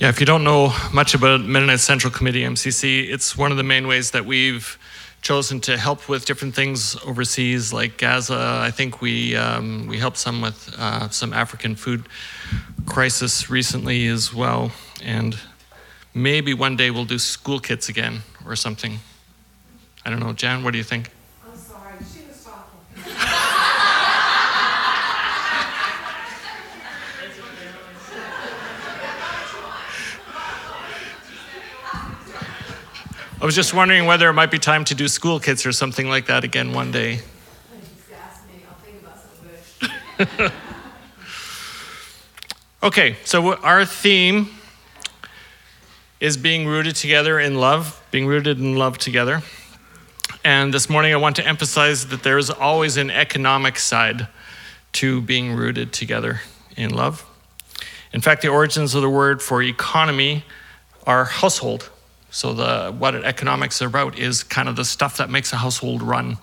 Yeah, if you don't know much about Mennonite Central Committee, MCC, it's one of the main ways that we've chosen to help with different things overseas, like Gaza. I think we um, we helped some with uh, some African food crisis recently as well, and maybe one day we'll do school kits again or something. I don't know, Jan. What do you think? I'm sorry, she was talking. I was just wondering whether it might be time to do school kits or something like that again one day. Okay, so our theme is being rooted together in love, being rooted in love together. And this morning I want to emphasize that there is always an economic side to being rooted together in love. In fact, the origins of the word for economy are household. So the what economics are about is kind of the stuff that makes a household run.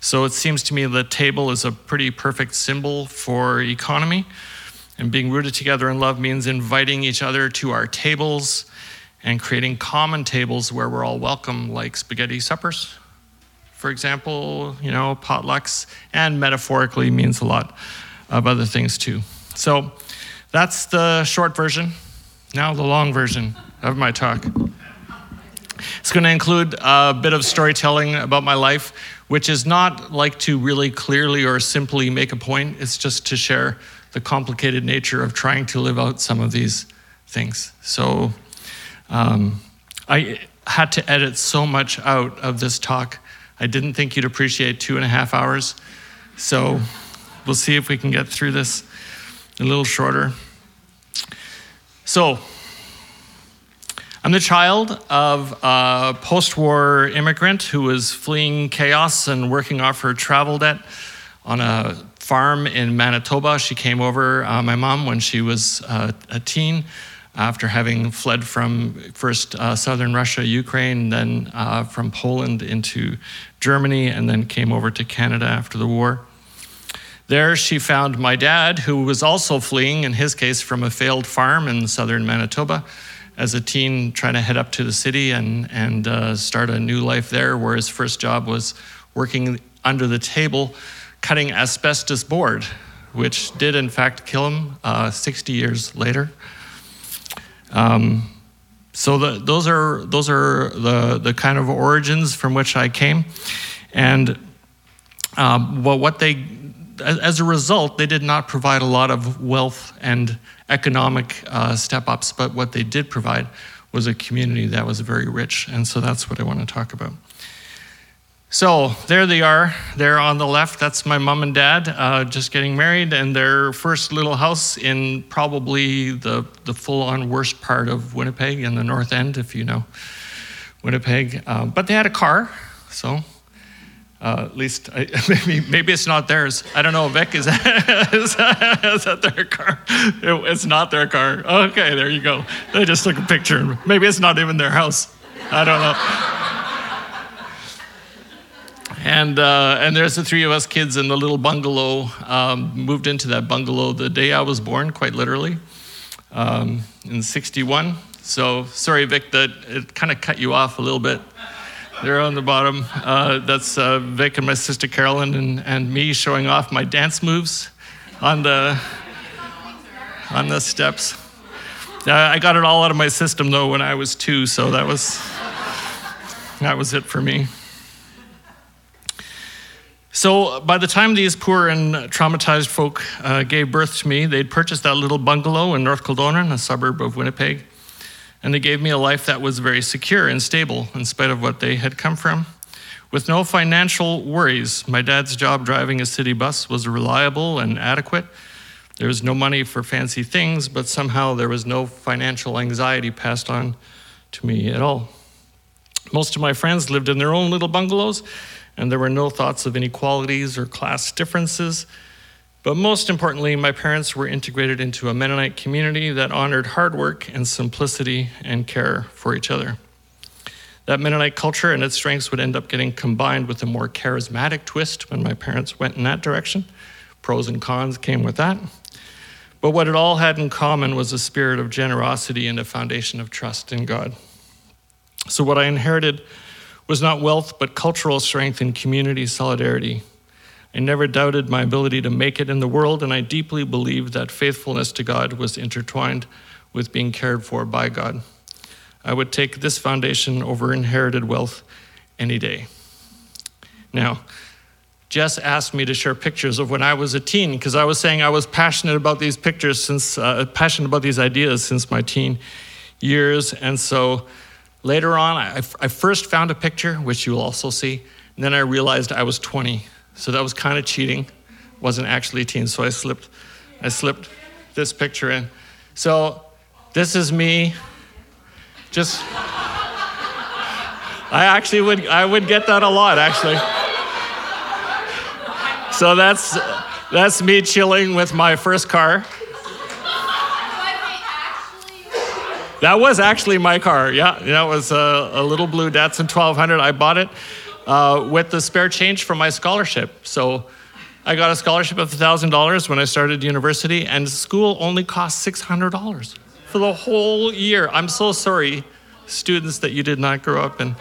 So it seems to me the table is a pretty perfect symbol for economy. And being rooted together in love means inviting each other to our tables and creating common tables where we're all welcome, like spaghetti suppers, for example, you know, potlucks, and metaphorically means a lot of other things too. So that's the short version. Now, the long version of my talk. It's going to include a bit of storytelling about my life, which is not like to really clearly or simply make a point, it's just to share the complicated nature of trying to live out some of these things. So um, I had to edit so much out of this talk. I didn't think you'd appreciate two and a half hours. So we'll see if we can get through this a little shorter. So, I'm the child of a post war immigrant who was fleeing chaos and working off her travel debt on a farm in Manitoba. She came over, uh, my mom, when she was uh, a teen, after having fled from first uh, southern Russia, Ukraine, then uh, from Poland into Germany, and then came over to Canada after the war. There, she found my dad, who was also fleeing, in his case, from a failed farm in southern Manitoba as a teen trying to head up to the city and, and uh, start a new life there, where his first job was working under the table cutting asbestos board, which did in fact kill him uh, 60 years later. Um, so the, those are those are the the kind of origins from which I came, and um, well, what they as a result they did not provide a lot of wealth and economic uh, step ups, but what they did provide was a community that was very rich, and so that's what I want to talk about. So there they are. There on the left, that's my mom and dad uh, just getting married, and their first little house in probably the, the full on worst part of Winnipeg in the north end, if you know Winnipeg. Uh, but they had a car, so uh, at least I, maybe maybe it's not theirs. I don't know. Vic, is that, is that, is that their car? It, it's not their car. Okay, there you go. They just took a picture. Maybe it's not even their house. I don't know. And, uh, and there's the three of us kids in the little bungalow. Um, moved into that bungalow the day I was born, quite literally, um, in 61. So sorry, Vic, that it kind of cut you off a little bit there on the bottom. Uh, that's uh, Vic and my sister Carolyn and, and me showing off my dance moves on the, on the steps. Uh, I got it all out of my system though when I was two, so that was, that was it for me. So by the time these poor and traumatized folk uh, gave birth to me, they'd purchased that little bungalow in North Kildonan, a suburb of Winnipeg, and they gave me a life that was very secure and stable in spite of what they had come from. With no financial worries, my dad's job driving a city bus was reliable and adequate. There was no money for fancy things, but somehow there was no financial anxiety passed on to me at all. Most of my friends lived in their own little bungalows and there were no thoughts of inequalities or class differences. But most importantly, my parents were integrated into a Mennonite community that honored hard work and simplicity and care for each other. That Mennonite culture and its strengths would end up getting combined with a more charismatic twist when my parents went in that direction. Pros and cons came with that. But what it all had in common was a spirit of generosity and a foundation of trust in God. So, what I inherited was not wealth, but cultural strength and community solidarity. I never doubted my ability to make it in the world, and I deeply believed that faithfulness to God was intertwined with being cared for by God. I would take this foundation over inherited wealth any day. Now, Jess asked me to share pictures of when I was a teen because I was saying I was passionate about these pictures since, uh, passionate about these ideas since my teen years. And so later on, I, I first found a picture, which you will also see, and then I realized I was 20. So that was kind of cheating. Wasn't actually teen, so I slipped, I slipped this picture in. So this is me. Just, I actually would, I would get that a lot, actually. So that's that's me chilling with my first car. That was actually my car. Yeah, that was a, a little blue Datsun 1200. I bought it uh, with the spare change from my scholarship. So I got a scholarship of $1,000 when I started university, and school only cost $600 for the whole year. I'm so sorry, students, that you did not grow up in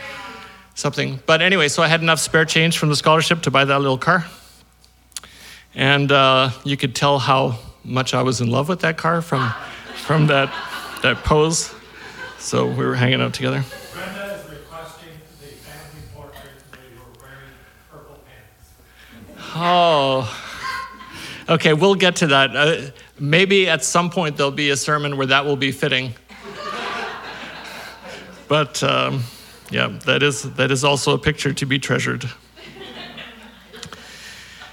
something. But anyway, so I had enough spare change from the scholarship to buy that little car. And uh, you could tell how much I was in love with that car from, from that, that pose. So we were hanging out together. Brenda is requesting the family portrait where you were wearing purple pants. Oh. Okay, we'll get to that. Uh, maybe at some point there'll be a sermon where that will be fitting. but um, yeah, that is, that is also a picture to be treasured.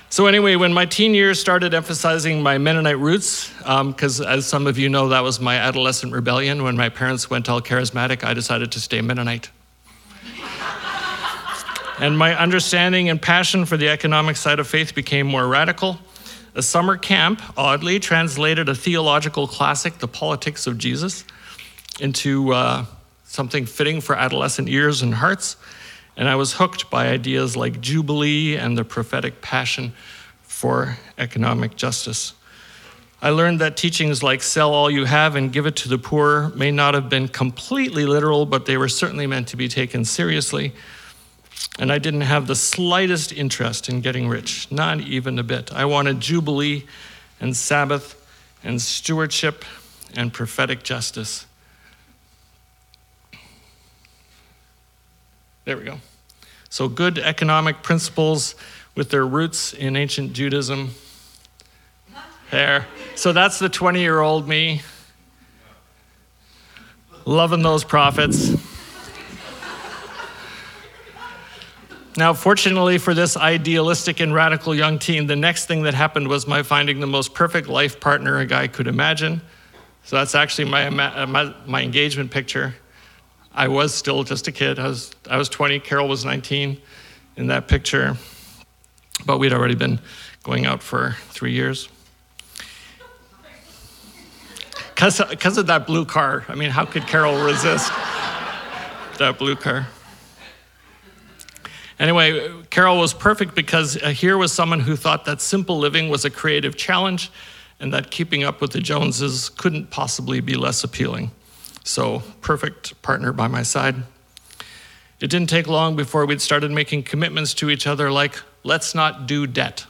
So, anyway, when my teen years started emphasizing my Mennonite roots, because um, as some of you know, that was my adolescent rebellion. When my parents went all charismatic, I decided to stay Mennonite. And my understanding and passion for the economic side of faith became more radical. A summer camp oddly translated a theological classic, The Politics of Jesus, into uh, something fitting for adolescent ears and hearts and I was hooked by ideas like Jubilee and the prophetic passion for economic justice. I learned that teachings like sell all you have and give it to the poor may not have been completely literal, but they were certainly meant to be taken seriously. And I didn't have the slightest interest in getting rich, not even a bit. I wanted Jubilee and Sabbath and stewardship and prophetic justice. There we go. So, good economic principles with their roots in ancient Judaism. There. So, that's the 20 year old me. Loving those prophets. Now, fortunately for this idealistic and radical young teen, the next thing that happened was my finding the most perfect life partner a guy could imagine. So that's actually my, uh, my, my engagement picture. I was still just a kid. I was, I was 20, Carol was 19 in that picture, but we'd already been going out for three years. Because of that blue car. I mean, how could Carol resist that blue car? Anyway, Carol was perfect because uh, here was someone who thought that simple living was a creative challenge and that keeping up with the Joneses couldn't possibly be less appealing. So, perfect partner by my side. It didn't take long before we'd started making commitments to each other like, let's not do debt,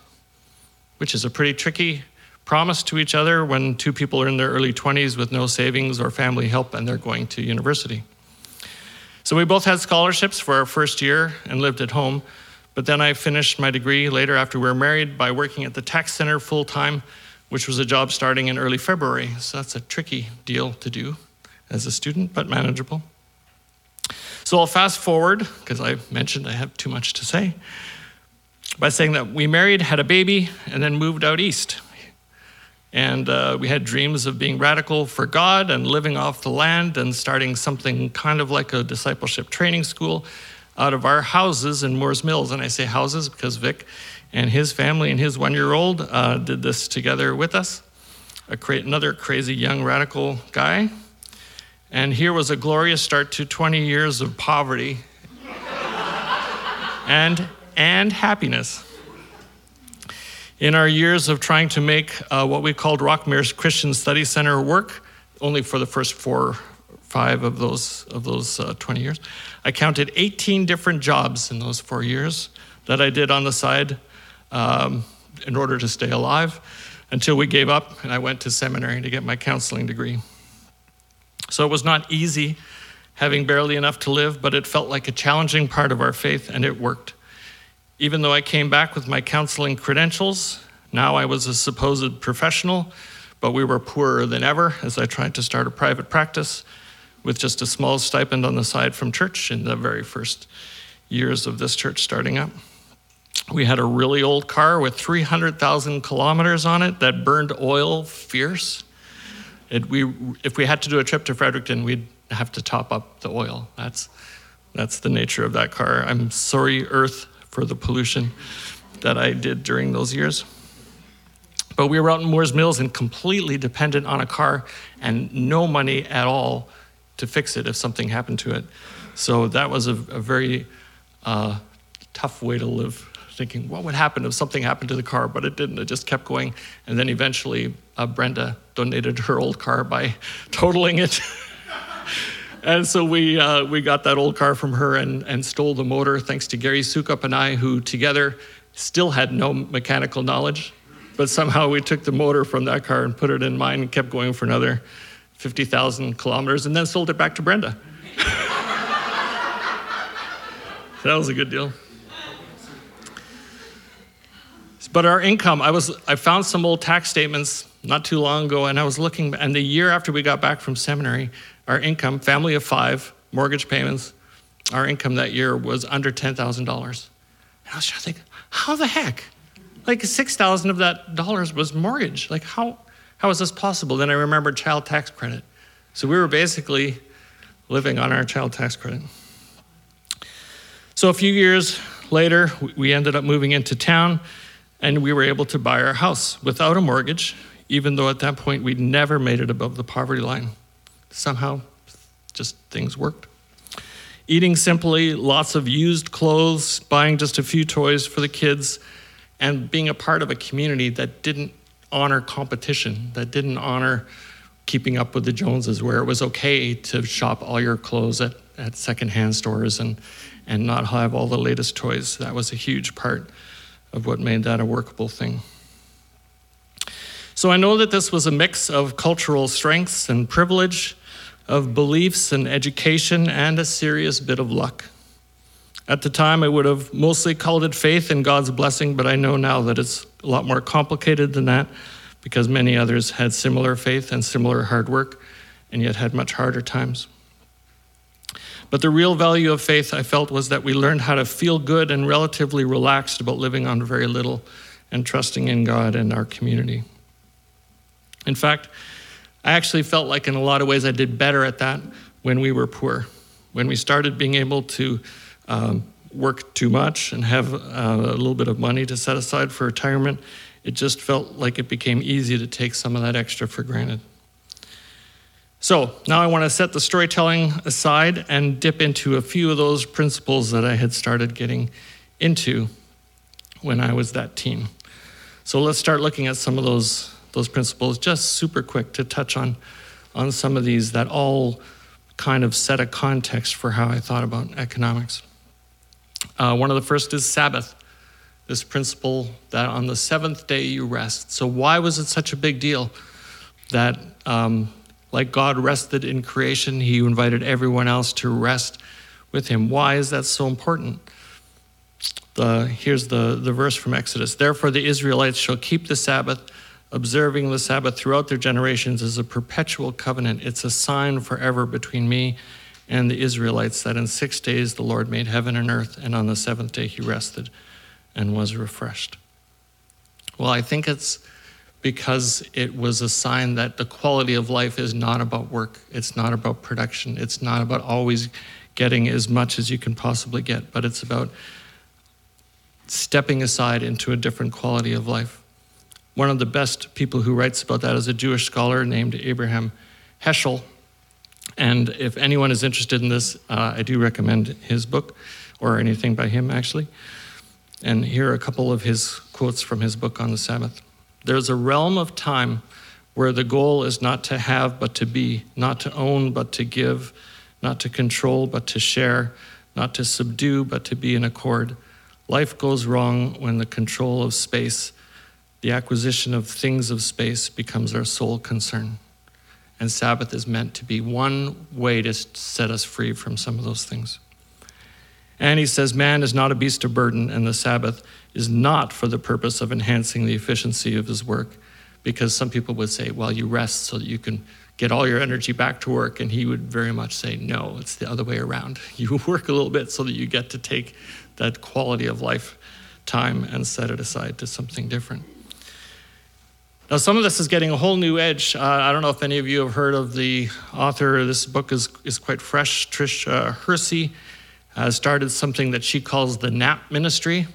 which is a pretty tricky promise to each other when two people are in their early 20s with no savings or family help and they're going to university. So we both had scholarships for our first year and lived at home. But then I finished my degree later after we were married by working at the tax center full time, which was a job starting in early February. So that's a tricky deal to do as a student, but manageable. So I'll fast forward, because I mentioned I have too much to say, by saying that we married, had a baby, and then moved out east. And uh, we had dreams of being radical for God and living off the land and starting something kind of like a discipleship training school out of our houses in Moores Mills. And I say houses because Vic and his family and his one year old uh, did this together with us. Cra- another crazy young radical guy and here was a glorious start to 20 years of poverty and, and happiness. In our years of trying to make uh, what we called Rockmere's Christian Study Center work, only for the first four, five of those of those uh, 20 years, I counted 18 different jobs in those four years that I did on the side um, in order to stay alive until we gave up and I went to seminary to get my counseling degree. So it was not easy having barely enough to live, but it felt like a challenging part of our faith and it worked. Even though I came back with my counseling credentials, now I was a supposed professional, but we were poorer than ever as I tried to start a private practice with just a small stipend on the side from church in the very first years of this church starting up. We had a really old car with 300,000 kilometers on it that burned oil fierce. It, we, if we had to do a trip to Fredericton, we'd have to top up the oil. That's, that's the nature of that car. I'm sorry, Earth, for the pollution that I did during those years. But we were out in Moores Mills and completely dependent on a car and no money at all to fix it if something happened to it. So that was a, a very uh, tough way to live, thinking, what would happen if something happened to the car? But it didn't, it just kept going. And then eventually, uh, Brenda donated her old car by totaling it. And so we, uh, we got that old car from her and, and stole the motor, thanks to Gary Sukup and I, who together still had no mechanical knowledge. But somehow we took the motor from that car and put it in mine and kept going for another 50,000 kilometers and then sold it back to Brenda. that was a good deal. But our income, I was I found some old tax statements not too long ago, and I was looking, and the year after we got back from seminary, our income, family of five, mortgage payments, our income that year was under ten thousand dollars. And I was trying to think, how the heck? Like six thousand of that dollars was mortgage. Like how how is this possible? Then I remembered child tax credit. So we were basically living on our child tax credit. So a few years later, we ended up moving into town and we were able to buy our house without a mortgage, even though at that point we'd never made it above the poverty line. Somehow, just things worked. Eating simply, lots of used clothes, buying just a few toys for the kids, and being a part of a community that didn't honor competition, that didn't honor keeping up with the Joneses, where it was okay to shop all your clothes at, at secondhand stores and, and not have all the latest toys. That was a huge part of what made that a workable thing. So I know that this was a mix of cultural strengths and privilege, of beliefs and education, and a serious bit of luck. At the time, I would have mostly called it faith in God's blessing, but I know now that it's a lot more complicated than that because many others had similar faith and similar hard work and yet had much harder times. But the real value of faith, I felt, was that we learned how to feel good and relatively relaxed about living on very little and trusting in God and our community. In fact, I actually felt like in a lot of ways I did better at that when we were poor. When we started being able to um, work too much and have uh, a little bit of money to set aside for retirement, it just felt like it became easy to take some of that extra for granted. So now I want to set the storytelling aside and dip into a few of those principles that I had started getting into when I was that teen. So let's start looking at some of those, those principles, just super quick to touch on, on some of these that all kind of set a context for how I thought about economics. Uh, one of the first is Sabbath, this principle that on the seventh day you rest. So, why was it such a big deal that um, like God rested in creation, he invited everyone else to rest with him. Why is that so important? The, here's the, the verse from Exodus. Therefore, the Israelites shall keep the Sabbath, observing the Sabbath throughout their generations is a perpetual covenant. It's a sign forever between me and the Israelites that in six days the Lord made heaven and earth, and on the seventh day he rested and was refreshed. Well, I think it's because it was a sign that the quality of life is not about work, it's not about production, it's not about always getting as much as you can possibly get, but it's about stepping aside into a different quality of life. One of the best people who writes about that is a Jewish scholar named Abraham Heschel. And if anyone is interested in this, uh, I do recommend his book or anything by him, actually. And here are a couple of his quotes from his book on the Sabbath. There's a realm of time where the goal is not to have but to be, not to own but to give, not to control but to share, not to subdue but to be in accord. Life goes wrong when the control of space, the acquisition of things of space, becomes our sole concern. And Sabbath is meant to be one way to set us free from some of those things. And he says, Man is not a beast of burden, and the Sabbath is not for the purpose of enhancing the efficiency of his work. Because some people would say, Well, you rest so that you can get all your energy back to work. And he would very much say, No, it's the other way around. You work a little bit so that you get to take that quality of life time and set it aside to something different. Now, some of this is getting a whole new edge. Uh, I don't know if any of you have heard of the author. This book is, is quite fresh. Trish uh, Hersey has started something that she calls the NAP Ministry.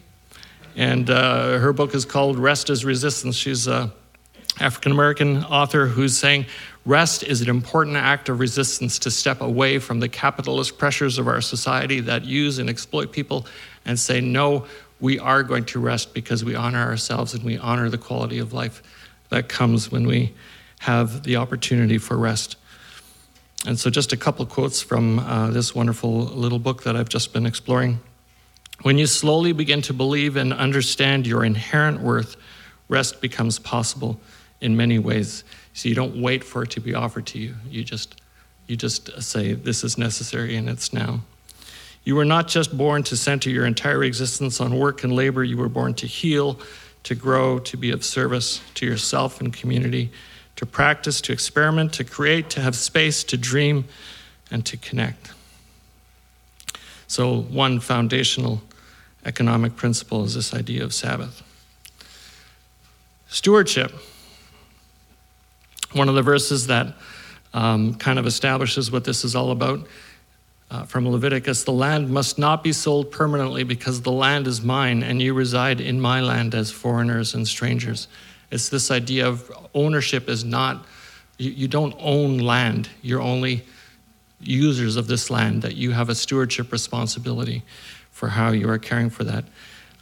And uh, her book is called Rest is Resistance. She's an African American author who's saying rest is an important act of resistance to step away from the capitalist pressures of our society that use and exploit people and say, no, we are going to rest because we honor ourselves and we honor the quality of life that comes when we have the opportunity for rest. And so, just a couple quotes from uh, this wonderful little book that I've just been exploring. When you slowly begin to believe and understand your inherent worth, rest becomes possible in many ways. So you don't wait for it to be offered to you. You just, you just say, This is necessary and it's now. You were not just born to center your entire existence on work and labor, you were born to heal, to grow, to be of service to yourself and community, to practice, to experiment, to create, to have space, to dream, and to connect. So, one foundational economic principle is this idea of Sabbath. Stewardship. One of the verses that um, kind of establishes what this is all about uh, from Leviticus the land must not be sold permanently because the land is mine and you reside in my land as foreigners and strangers. It's this idea of ownership is not, you, you don't own land, you're only users of this land, that you have a stewardship responsibility for how you are caring for that.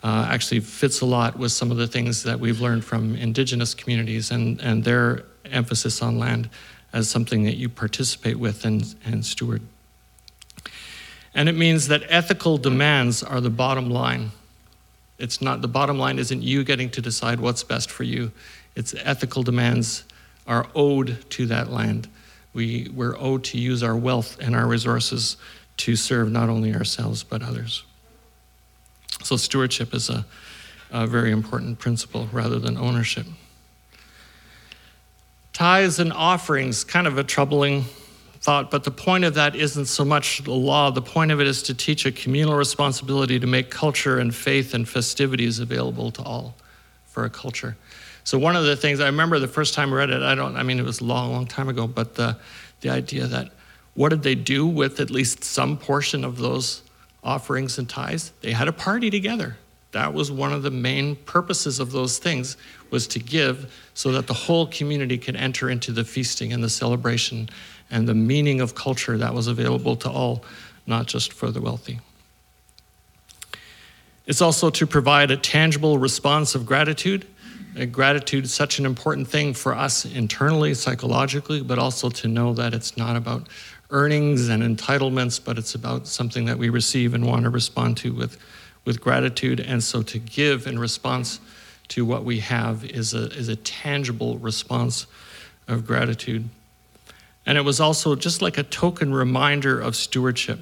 Uh, actually fits a lot with some of the things that we've learned from indigenous communities and, and their emphasis on land as something that you participate with and, and steward. And it means that ethical demands are the bottom line. It's not, the bottom line isn't you getting to decide what's best for you. It's ethical demands are owed to that land. We, we're owed to use our wealth and our resources to serve not only ourselves but others. So, stewardship is a, a very important principle rather than ownership. Tithes and offerings, kind of a troubling thought, but the point of that isn't so much the law. The point of it is to teach a communal responsibility to make culture and faith and festivities available to all for a culture. So one of the things I remember the first time I read it, I don't, I mean, it was a long, long time ago, but the, the idea that what did they do with at least some portion of those offerings and tithes? They had a party together. That was one of the main purposes of those things was to give so that the whole community could enter into the feasting and the celebration and the meaning of culture that was available to all, not just for the wealthy. It's also to provide a tangible response of gratitude. Uh, gratitude is such an important thing for us internally, psychologically, but also to know that it's not about earnings and entitlements, but it's about something that we receive and want to respond to with, with gratitude. And so to give in response to what we have is a, is a tangible response of gratitude. And it was also just like a token reminder of stewardship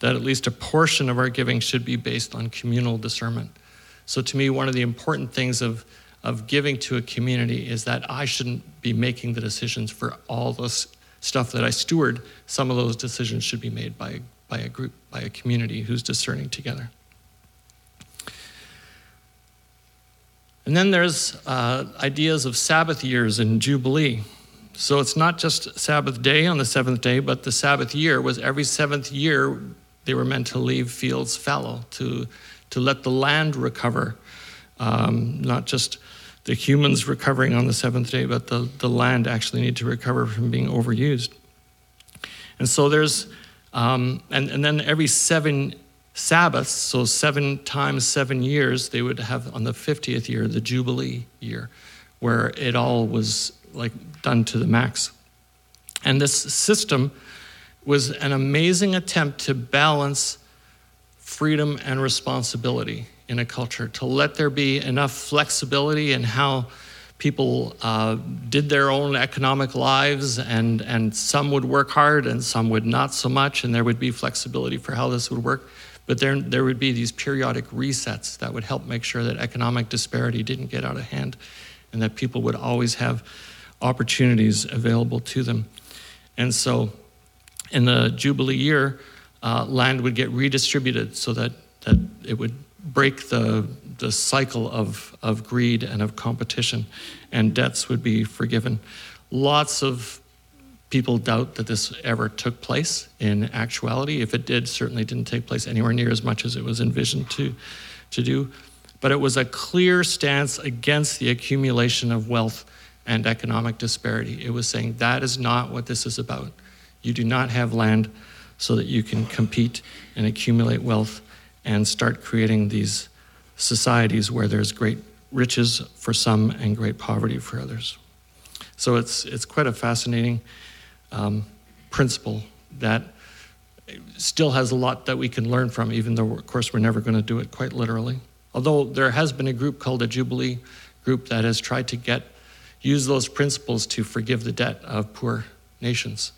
that at least a portion of our giving should be based on communal discernment. So, to me, one of the important things of, of giving to a community is that I shouldn't be making the decisions for all this stuff that I steward. Some of those decisions should be made by, by a group, by a community who's discerning together. And then there's uh, ideas of Sabbath years and Jubilee. So it's not just Sabbath day on the seventh day, but the Sabbath year was every seventh year they were meant to leave fields fallow, to, to let the land recover, um, not just the humans recovering on the seventh day, but the, the land actually need to recover from being overused. And so there's, um, and, and then every seven Sabbaths, so seven times seven years, they would have on the 50th year, the Jubilee year, where it all was like done to the max. And this system was an amazing attempt to balance freedom and responsibility in a culture, to let there be enough flexibility in how people uh, did their own economic lives, and, and some would work hard and some would not so much, and there would be flexibility for how this would work. But there, there would be these periodic resets that would help make sure that economic disparity didn't get out of hand and that people would always have opportunities available to them. And so in the Jubilee year, uh, land would get redistributed so that, that it would break the, the cycle of, of greed and of competition, and debts would be forgiven. Lots of people doubt that this ever took place in actuality. If it did, certainly didn't take place anywhere near as much as it was envisioned to, to do. But it was a clear stance against the accumulation of wealth and economic disparity. It was saying that is not what this is about. You do not have land so that you can compete and accumulate wealth and start creating these societies where there's great riches for some and great poverty for others. So it's, it's quite a fascinating um, principle that still has a lot that we can learn from, even though, of course, we're never going to do it quite literally. Although there has been a group called a Jubilee group that has tried to get use those principles to forgive the debt of poor nations.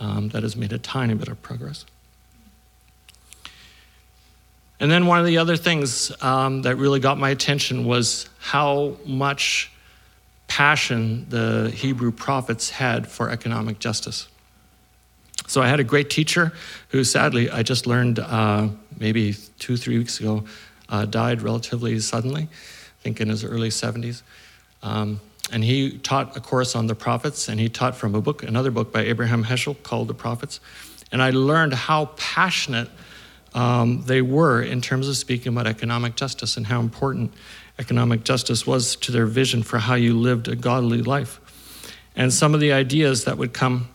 Um, that has made a tiny bit of progress. And then one of the other things um, that really got my attention was how much passion the Hebrew prophets had for economic justice. So I had a great teacher who, sadly, I just learned uh, maybe two, three weeks ago, uh, died relatively suddenly, I think in his early 70s. Um, and he taught a course on the prophets, and he taught from a book, another book by Abraham Heschel called The Prophets. And I learned how passionate um, they were in terms of speaking about economic justice and how important economic justice was to their vision for how you lived a godly life. And some of the ideas that would come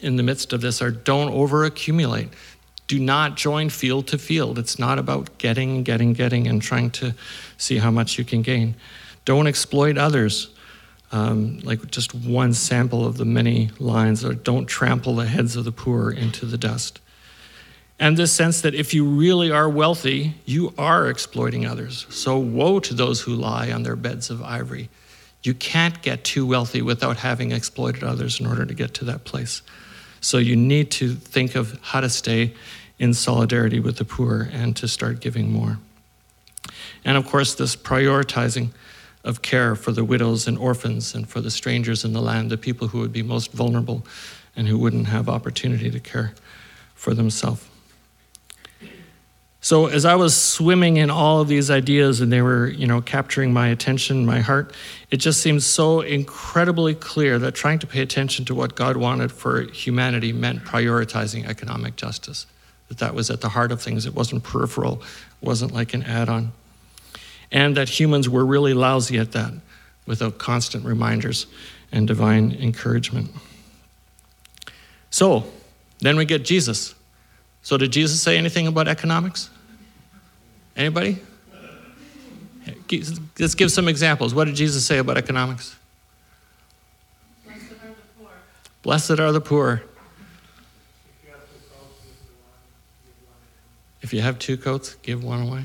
in the midst of this are don't overaccumulate. Do not join field to field. It's not about getting, getting, getting, and trying to see how much you can gain. Don't exploit others. Um, like just one sample of the many lines are don't trample the heads of the poor into the dust and this sense that if you really are wealthy, you are exploiting others. So, woe to those who lie on their beds of ivory. You can't get too wealthy without having exploited others in order to get to that place. So, you need to think of how to stay in solidarity with the poor and to start giving more. And of course, this prioritizing of care for the widows and orphans and for the strangers in the land, the people who would be most vulnerable and who wouldn't have opportunity to care for themselves. So as I was swimming in all of these ideas and they were, you know, capturing my attention, my heart, it just seemed so incredibly clear that trying to pay attention to what God wanted for humanity meant prioritizing economic justice. That that was at the heart of things. It wasn't peripheral, it wasn't like an add-on. And that humans were really lousy at that without constant reminders and divine encouragement. So, then we get Jesus. So, did Jesus say anything about economics? Anybody? Let's give some examples. What did Jesus say about economics? Blessed are the poor. Blessed are the poor. If you have two coats, give one away.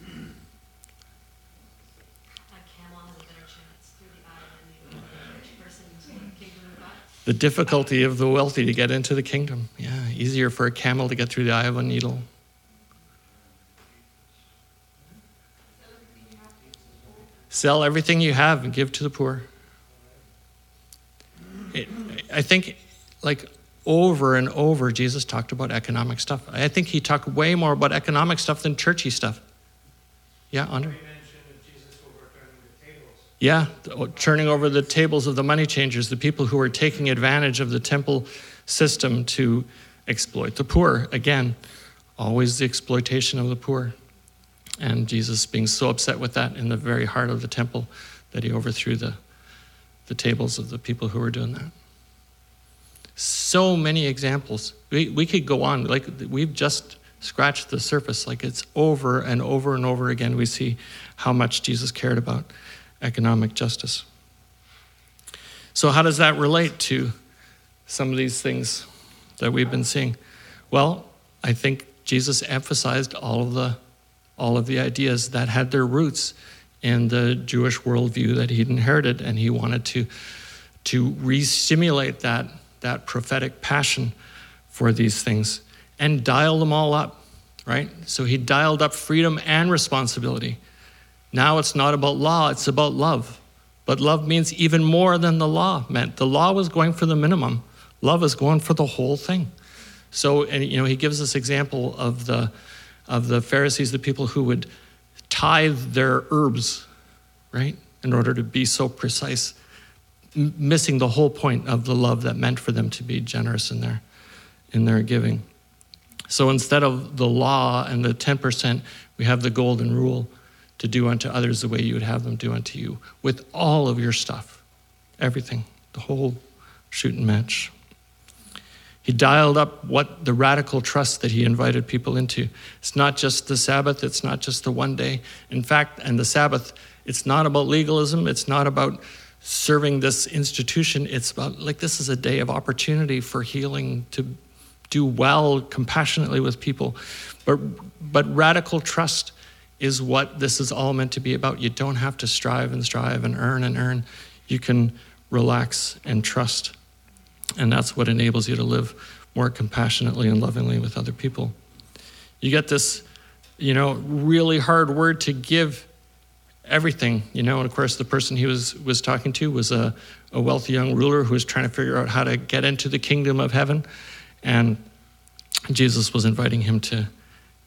A camel has a better chance through the eye than the rich person into the kingdom of God. The difficulty of the wealthy to get into the kingdom. Yeah, easier for a camel to get through the eye of a needle. Sell everything you have and give to the poor. It, I think, like, over and over, Jesus talked about economic stuff. I think he talked way more about economic stuff than churchy stuff. Yeah, Andre? We mentioned that Jesus overturning the tables. Yeah, turning over the tables of the money changers, the people who were taking advantage of the temple system to exploit the poor. Again, always the exploitation of the poor. And Jesus being so upset with that in the very heart of the temple that he overthrew the, the tables of the people who were doing that. So many examples. We, we could go on. Like we've just scratched the surface. Like it's over and over and over again, we see how much Jesus cared about economic justice. So, how does that relate to some of these things that we've been seeing? Well, I think Jesus emphasized all of the all of the ideas that had their roots in the Jewish worldview that he'd inherited, and he wanted to to re-stimulate that that prophetic passion for these things and dial them all up, right? So he dialed up freedom and responsibility. Now it's not about law, it's about love. But love means even more than the law meant. The law was going for the minimum. Love is going for the whole thing. So, and you know, he gives this example of the of the Pharisees, the people who would tithe their herbs, right, in order to be so precise, m- missing the whole point of the love that meant for them to be generous in their in their giving. So instead of the law and the 10%, we have the golden rule to do unto others the way you would have them do unto you with all of your stuff, everything, the whole shoot and match. He dialed up what the radical trust that he invited people into. It's not just the Sabbath, it's not just the one day. In fact, and the Sabbath, it's not about legalism, it's not about serving this institution. It's about like this is a day of opportunity for healing to do well compassionately with people. But but radical trust is what this is all meant to be about. You don't have to strive and strive and earn and earn. You can relax and trust. And that's what enables you to live more compassionately and lovingly with other people. You get this, you know, really hard word to give everything, you know, and of course the person he was was talking to was a, a wealthy young ruler who was trying to figure out how to get into the kingdom of heaven. And Jesus was inviting him to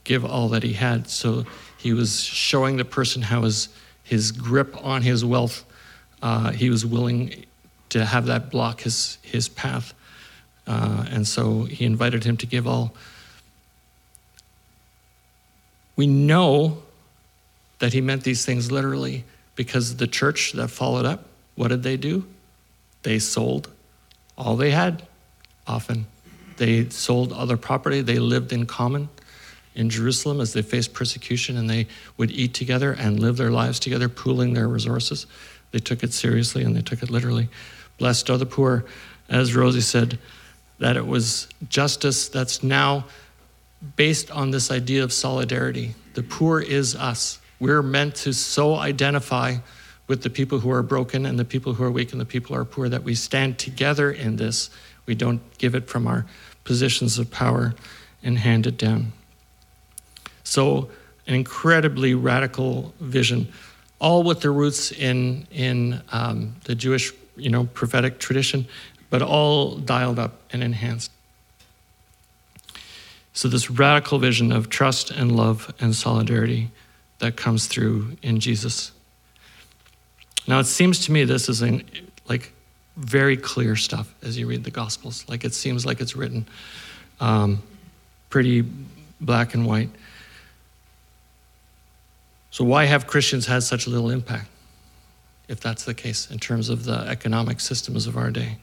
give all that he had. So he was showing the person how his, his grip on his wealth, uh, he was willing to have that block his, his path. Uh, and so he invited him to give all. We know that he meant these things literally because the church that followed up, what did they do? They sold all they had often. They sold other property. They lived in common in Jerusalem as they faced persecution, and they would eat together and live their lives together, pooling their resources. They took it seriously and they took it literally. Blessed are the poor, as Rosie said, that it was justice that's now based on this idea of solidarity. The poor is us. We're meant to so identify with the people who are broken and the people who are weak and the people who are poor that we stand together in this. We don't give it from our positions of power and hand it down. So, an incredibly radical vision, all with their roots in, in um, the Jewish you know, prophetic tradition, but all dialed up and enhanced. So, this radical vision of trust and love and solidarity that comes through in Jesus. Now, it seems to me this is in, like very clear stuff as you read the Gospels. Like it seems like it's written um, pretty black and white. So, why have Christians had such little impact, if that's the case, in terms of the economic systems of our day?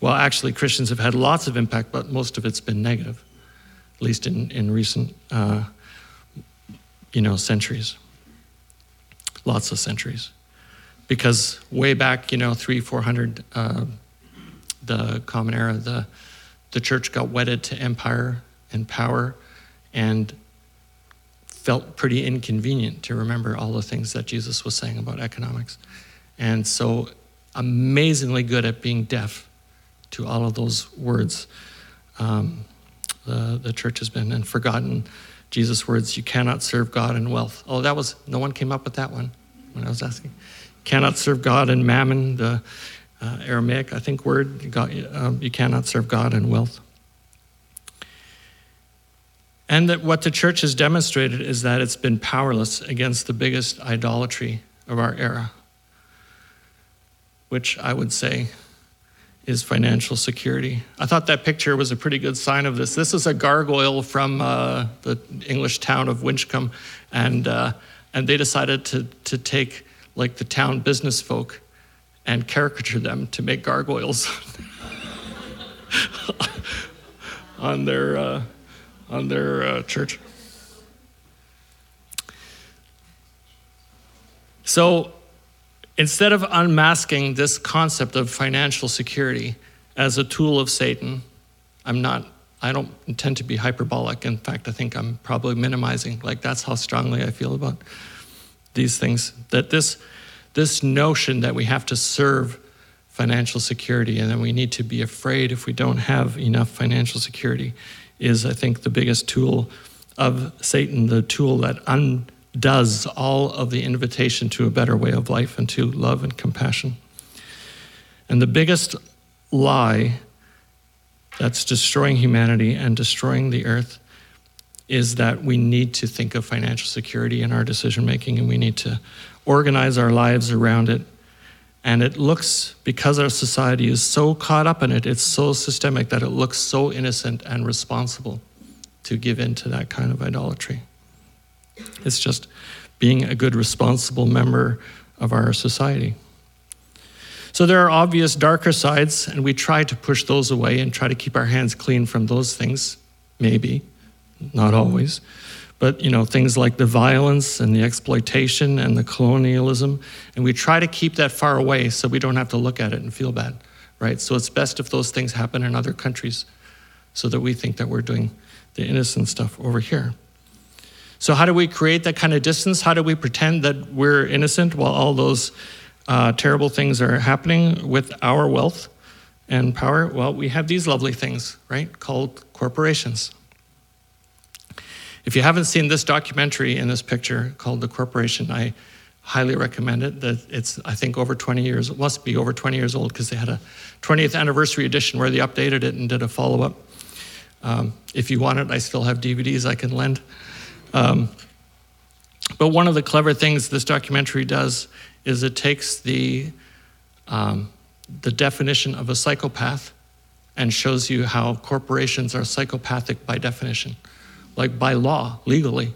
Well, actually, Christians have had lots of impact, but most of it's been negative, at least in, in recent, uh, you know, centuries. Lots of centuries because way back, you know, three, four hundred, uh, the Common Era, the the church got wedded to empire and power, and felt pretty inconvenient to remember all the things that Jesus was saying about economics, and so amazingly good at being deaf to all of those words. Um, the the church has been and forgotten Jesus' words. You cannot serve God and wealth. Oh, that was no one came up with that one when I was asking cannot serve God and mammon, the uh, Aramaic, I think, word. God, um, you cannot serve God and wealth. And that what the church has demonstrated is that it's been powerless against the biggest idolatry of our era, which I would say is financial security. I thought that picture was a pretty good sign of this. This is a gargoyle from uh, the English town of Winchcombe, and, uh, and they decided to, to take like the town business folk and caricature them to make gargoyles on their uh, on their uh, church. So instead of unmasking this concept of financial security as a tool of Satan, I'm not, I don't intend to be hyperbolic. In fact, I think I'm probably minimizing. Like, that's how strongly I feel about these things. That this, this notion that we have to serve financial security and that we need to be afraid if we don't have enough financial security is, I think, the biggest tool of Satan, the tool that undoes all of the invitation to a better way of life and to love and compassion. And the biggest lie that's destroying humanity and destroying the earth is that we need to think of financial security in our decision making and we need to organize our lives around it. And it looks, because our society is so caught up in it, it's so systemic that it looks so innocent and responsible to give in to that kind of idolatry. It's just being a good, responsible member of our society. So there are obvious darker sides, and we try to push those away and try to keep our hands clean from those things, maybe, not always. But you know, things like the violence and the exploitation and the colonialism, and we try to keep that far away so we don't have to look at it and feel bad, right? So it's best if those things happen in other countries so that we think that we're doing the innocent stuff over here. So, how do we create that kind of distance? How do we pretend that we're innocent while all those uh, terrible things are happening with our wealth and power? Well, we have these lovely things, right, called corporations. If you haven't seen this documentary in this picture called The Corporation, I highly recommend it. That it's I think over 20 years. It must be over 20 years old because they had a 20th anniversary edition where they updated it and did a follow up. Um, if you want it, I still have DVDs I can lend. Um, but one of the clever things this documentary does is it takes the um, the definition of a psychopath and shows you how corporations are psychopathic by definition like by law, legally,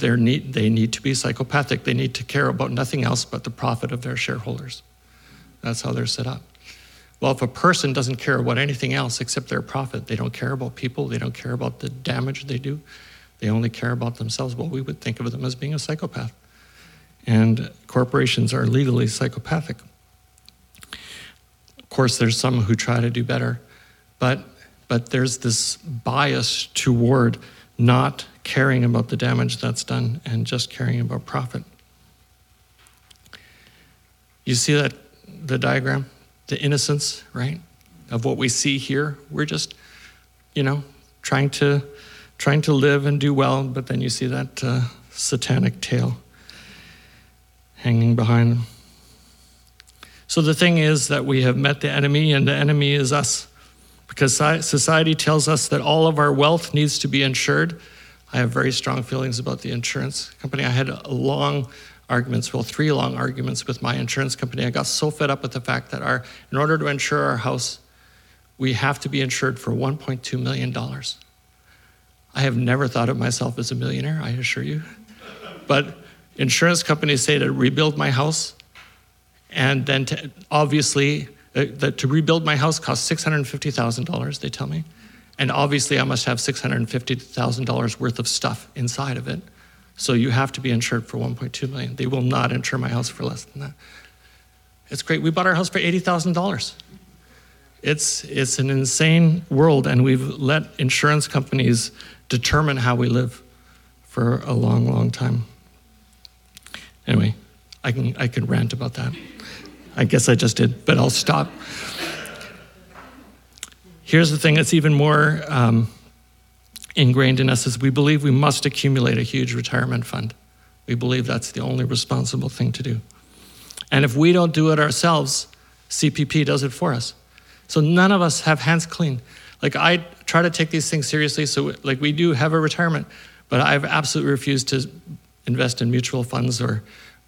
need, they need to be psychopathic. They need to care about nothing else but the profit of their shareholders. That's how they're set up. Well, if a person doesn't care about anything else except their profit, they don't care about people, they don't care about the damage they do, they only care about themselves. Well, we would think of them as being a psychopath. And corporations are legally psychopathic. Of course, there's some who try to do better, but, but there's this bias toward not caring about the damage that's done and just caring about profit. You see that the diagram, the innocence, right, of what we see here. We're just, you know, trying to trying to live and do well, but then you see that uh, satanic tail hanging behind them. So the thing is that we have met the enemy, and the enemy is us because society tells us that all of our wealth needs to be insured. I have very strong feelings about the insurance company. I had long arguments, well, three long arguments with my insurance company. I got so fed up with the fact that our, in order to insure our house, we have to be insured for $1.2 million. I have never thought of myself as a millionaire, I assure you. But insurance companies say to rebuild my house, and then to obviously uh, that to rebuild my house costs $650,000, they tell me. And obviously, I must have $650,000 worth of stuff inside of it. So you have to be insured for 1.2 million. They will not insure my house for less than that. It's great. We bought our house for $80,000. It's, it's an insane world, and we've let insurance companies determine how we live for a long, long time. Anyway, I can, I can rant about that. I guess I just did, but I'll stop. Here's the thing that's even more um, ingrained in us is we believe we must accumulate a huge retirement fund. We believe that's the only responsible thing to do. And if we don't do it ourselves, CPP does it for us. So none of us have hands clean. Like I try to take these things seriously. So like we do have a retirement, but I've absolutely refused to invest in mutual funds or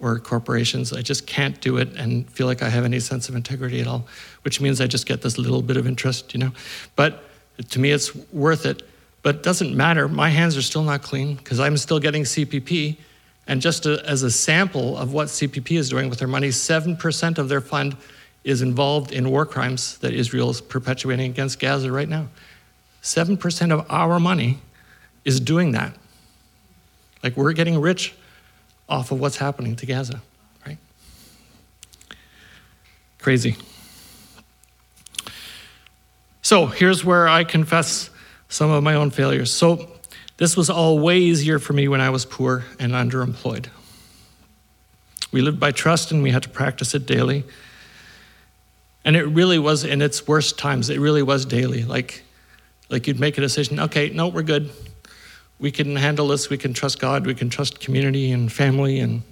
or corporations. I just can't do it and feel like I have any sense of integrity at all, which means I just get this little bit of interest, you know. But to me, it's worth it. But it doesn't matter. My hands are still not clean because I'm still getting CPP. And just a, as a sample of what CPP is doing with their money, 7% of their fund is involved in war crimes that Israel is perpetuating against Gaza right now. 7% of our money is doing that. Like we're getting rich off of what's happening to Gaza, right? Crazy. So here's where I confess some of my own failures. So this was all way easier for me when I was poor and underemployed. We lived by trust and we had to practice it daily. And it really was in its worst times, it really was daily. Like, like you'd make a decision, okay, no, we're good. We can handle this, we can trust God, we can trust community and family, and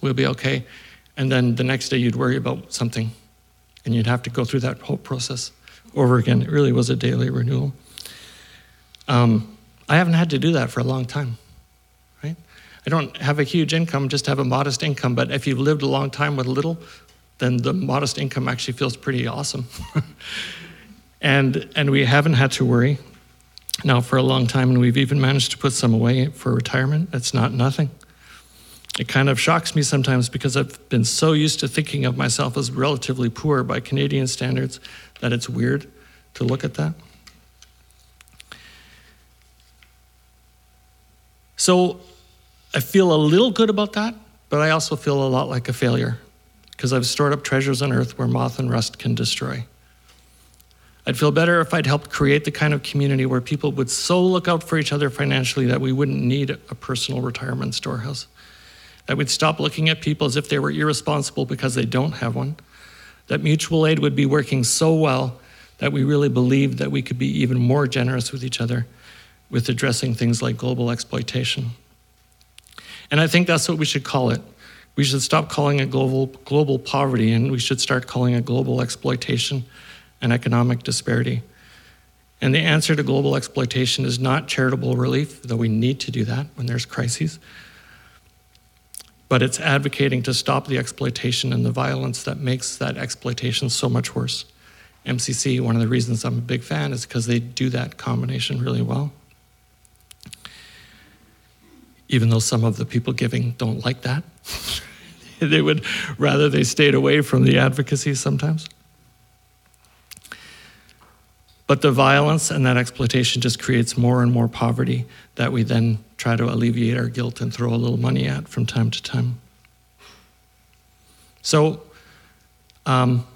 we'll be okay. And then the next day you'd worry about something, and you'd have to go through that whole process over again. It really was a daily renewal. Um, I haven't had to do that for a long time, right? I don't have a huge income, just have a modest income, but if you've lived a long time with little, then the modest income actually feels pretty awesome. and, and we haven't had to worry now for a long time, and we've even managed to put some away for retirement. It's not nothing. It kind of shocks me sometimes because I've been so used to thinking of myself as relatively poor by Canadian standards that it's weird to look at that. So I feel a little good about that, but I also feel a lot like a failure because I've stored up treasures on earth where moth and rust can destroy. I'd feel better if I'd helped create the kind of community where people would so look out for each other financially that we wouldn't need a personal retirement storehouse. That we'd stop looking at people as if they were irresponsible because they don't have one. That mutual aid would be working so well that we really believed that we could be even more generous with each other with addressing things like global exploitation. And I think that's what we should call it. We should stop calling it global, global poverty and we should start calling it global exploitation and economic disparity. And the answer to global exploitation is not charitable relief, though we need to do that when there's crises, but it's advocating to stop the exploitation and the violence that makes that exploitation so much worse. MCC, one of the reasons I'm a big fan is because they do that combination really well. Even though some of the people giving don't like that. they would rather they stayed away from the advocacy sometimes. But the violence and that exploitation just creates more and more poverty that we then try to alleviate our guilt and throw a little money at from time to time. So, um,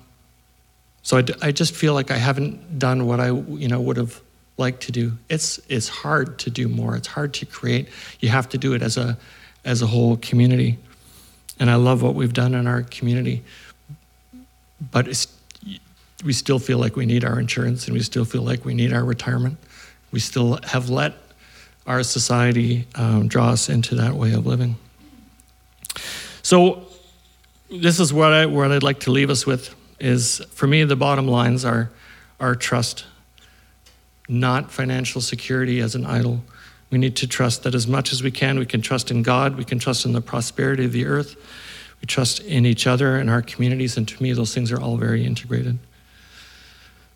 so I, d- I just feel like I haven't done what I you know would have liked to do. It's it's hard to do more. It's hard to create. You have to do it as a as a whole community. And I love what we've done in our community. But we still feel like we need our insurance and we still feel like we need our retirement. We still have let our society um, draw us into that way of living. So, this is what, I, what I'd like to leave us with is for me, the bottom lines are, our trust, not financial security as an idol. We need to trust that as much as we can, we can trust in God, we can trust in the prosperity of the earth, we trust in each other and our communities, and to me, those things are all very integrated.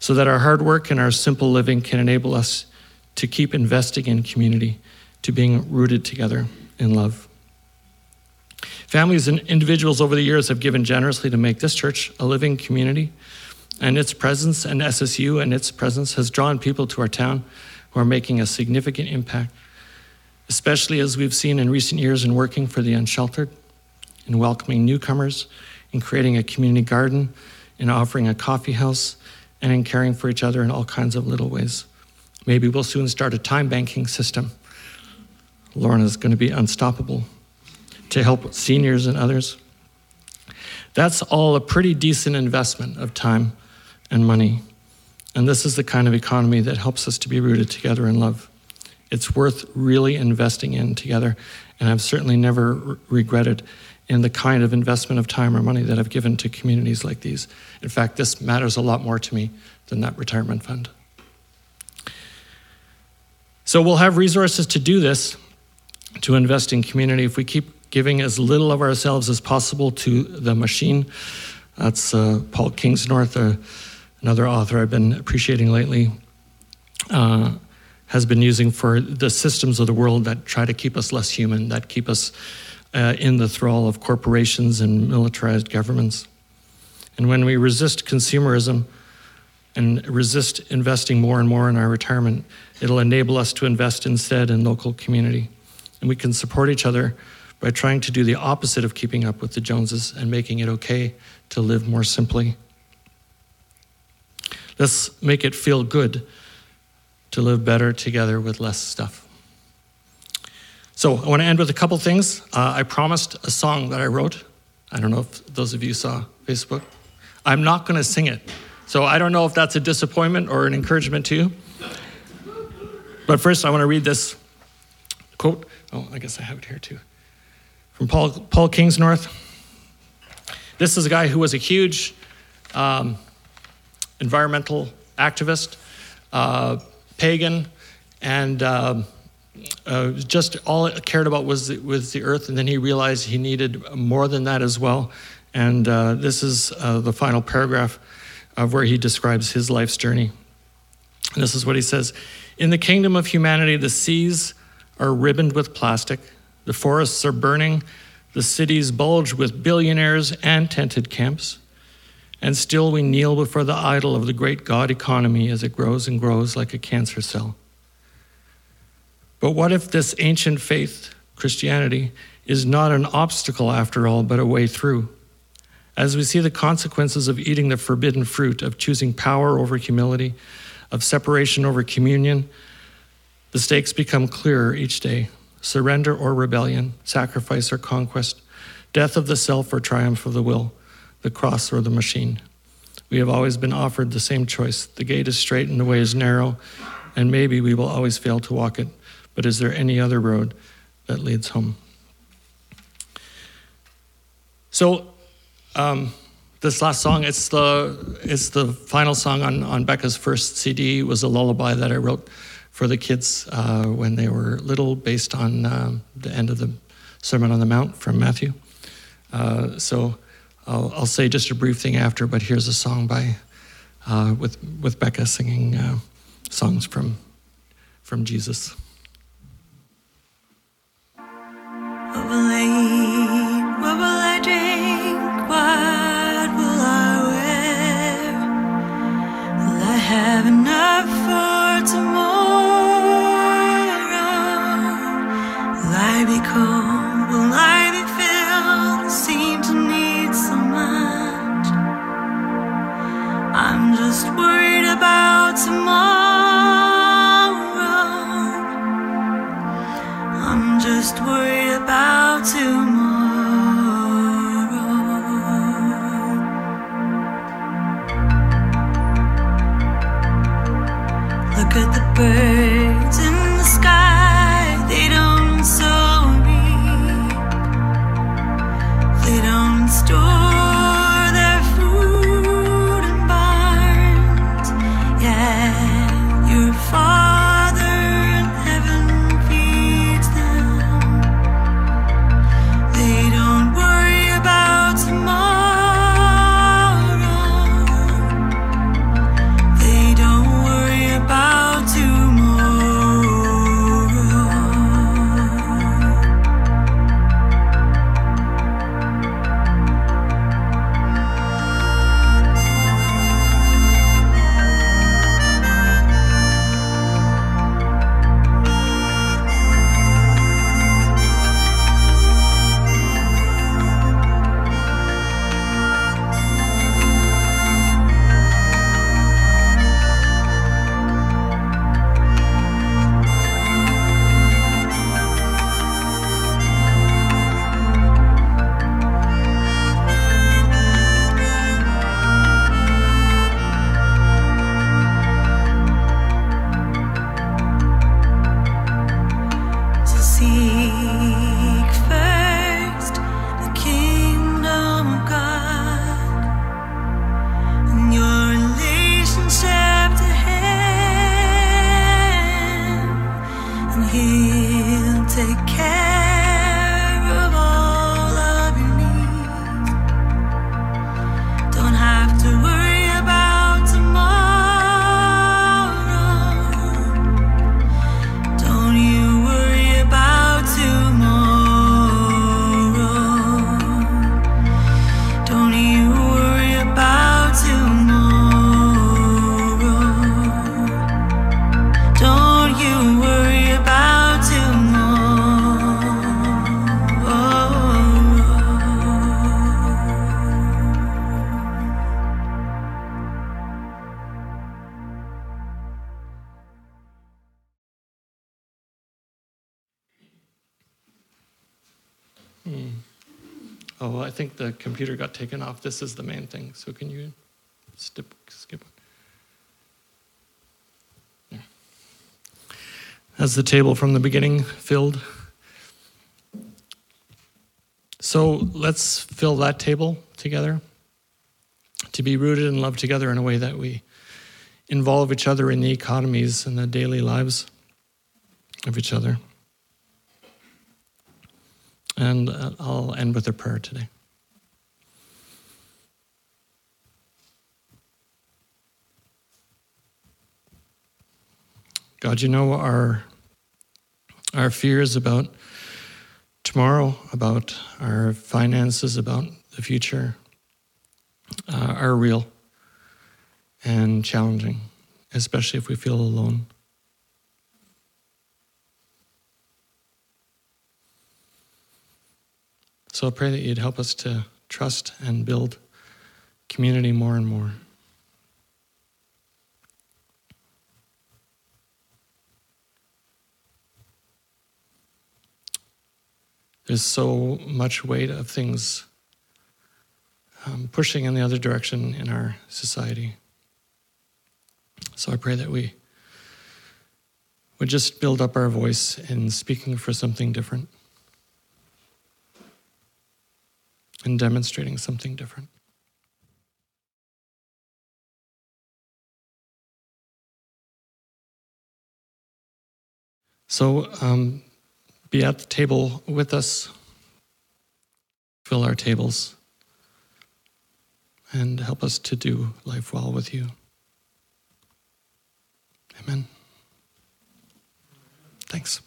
So that our hard work and our simple living can enable us to keep investing in community, to being rooted together in love. Families and individuals over the years have given generously to make this church a living community, and its presence and SSU and its presence has drawn people to our town who are making a significant impact, especially as we've seen in recent years in working for the unsheltered, in welcoming newcomers, in creating a community garden, in offering a coffee house, and in caring for each other in all kinds of little ways. Maybe we'll soon start a time banking system. Lorna is going to be unstoppable to help seniors and others. That's all a pretty decent investment of time and money. And this is the kind of economy that helps us to be rooted together in love. It's worth really investing in together. And I've certainly never re- regretted in the kind of investment of time or money that I've given to communities like these. In fact, this matters a lot more to me than that retirement fund. So we'll have resources to do this, to invest in community, if we keep giving as little of ourselves as possible to the machine. That's uh, Paul Kingsnorth, uh, another author I've been appreciating lately, uh, has been using for the systems of the world that try to keep us less human, that keep us uh, in the thrall of corporations and militarized governments. And when we resist consumerism, and resist investing more and more in our retirement. It'll enable us to invest instead in local community. And we can support each other by trying to do the opposite of keeping up with the Joneses and making it okay to live more simply. Let's make it feel good to live better together with less stuff. So, I want to end with a couple things. Uh, I promised a song that I wrote. I don't know if those of you saw Facebook. I'm not going to sing it. So, I don't know if that's a disappointment or an encouragement to you. But first, I want to read this quote. Oh, I guess I have it here too. From Paul, Paul Kingsnorth. This is a guy who was a huge um, environmental activist, uh, pagan, and um, uh, just all it cared about was the, was the earth. And then he realized he needed more than that as well. And uh, this is uh, the final paragraph of where he describes his life's journey. And this is what he says In the kingdom of humanity, the seas are ribboned with plastic, the forests are burning, the cities bulge with billionaires and tented camps. And still we kneel before the idol of the great God economy as it grows and grows like a cancer cell. But what if this ancient faith, Christianity, is not an obstacle after all, but a way through? As we see the consequences of eating the forbidden fruit, of choosing power over humility, of separation over communion, the stakes become clearer each day surrender or rebellion, sacrifice or conquest, death of the self or triumph of the will, the cross or the machine. We have always been offered the same choice. The gate is straight and the way is narrow, and maybe we will always fail to walk it. But is there any other road that leads home? So, um, this last song, it's the, it's the final song on, on Becka's first CD. Was a lullaby that I wrote for the kids uh, when they were little, based on um, the end of the Sermon on the Mount from Matthew. Uh, so I'll, I'll, say just a brief thing after, but here's a song by uh, with with Becca singing uh, songs from from Jesus. I have Look at the birds and the computer got taken off. This is the main thing. So can you skip skip the table from the beginning filled? So let's fill that table together to be rooted and loved together in a way that we involve each other in the economies and the daily lives of each other. And uh, I'll end with a prayer today. God, you know our our fears about tomorrow, about our finances, about the future uh, are real and challenging, especially if we feel alone. So I pray that you'd help us to trust and build community more and more. There's so much weight of things um, pushing in the other direction in our society. So I pray that we would just build up our voice in speaking for something different and demonstrating something different. So um, be at the table with us, fill our tables, and help us to do life well with you. Amen. Thanks.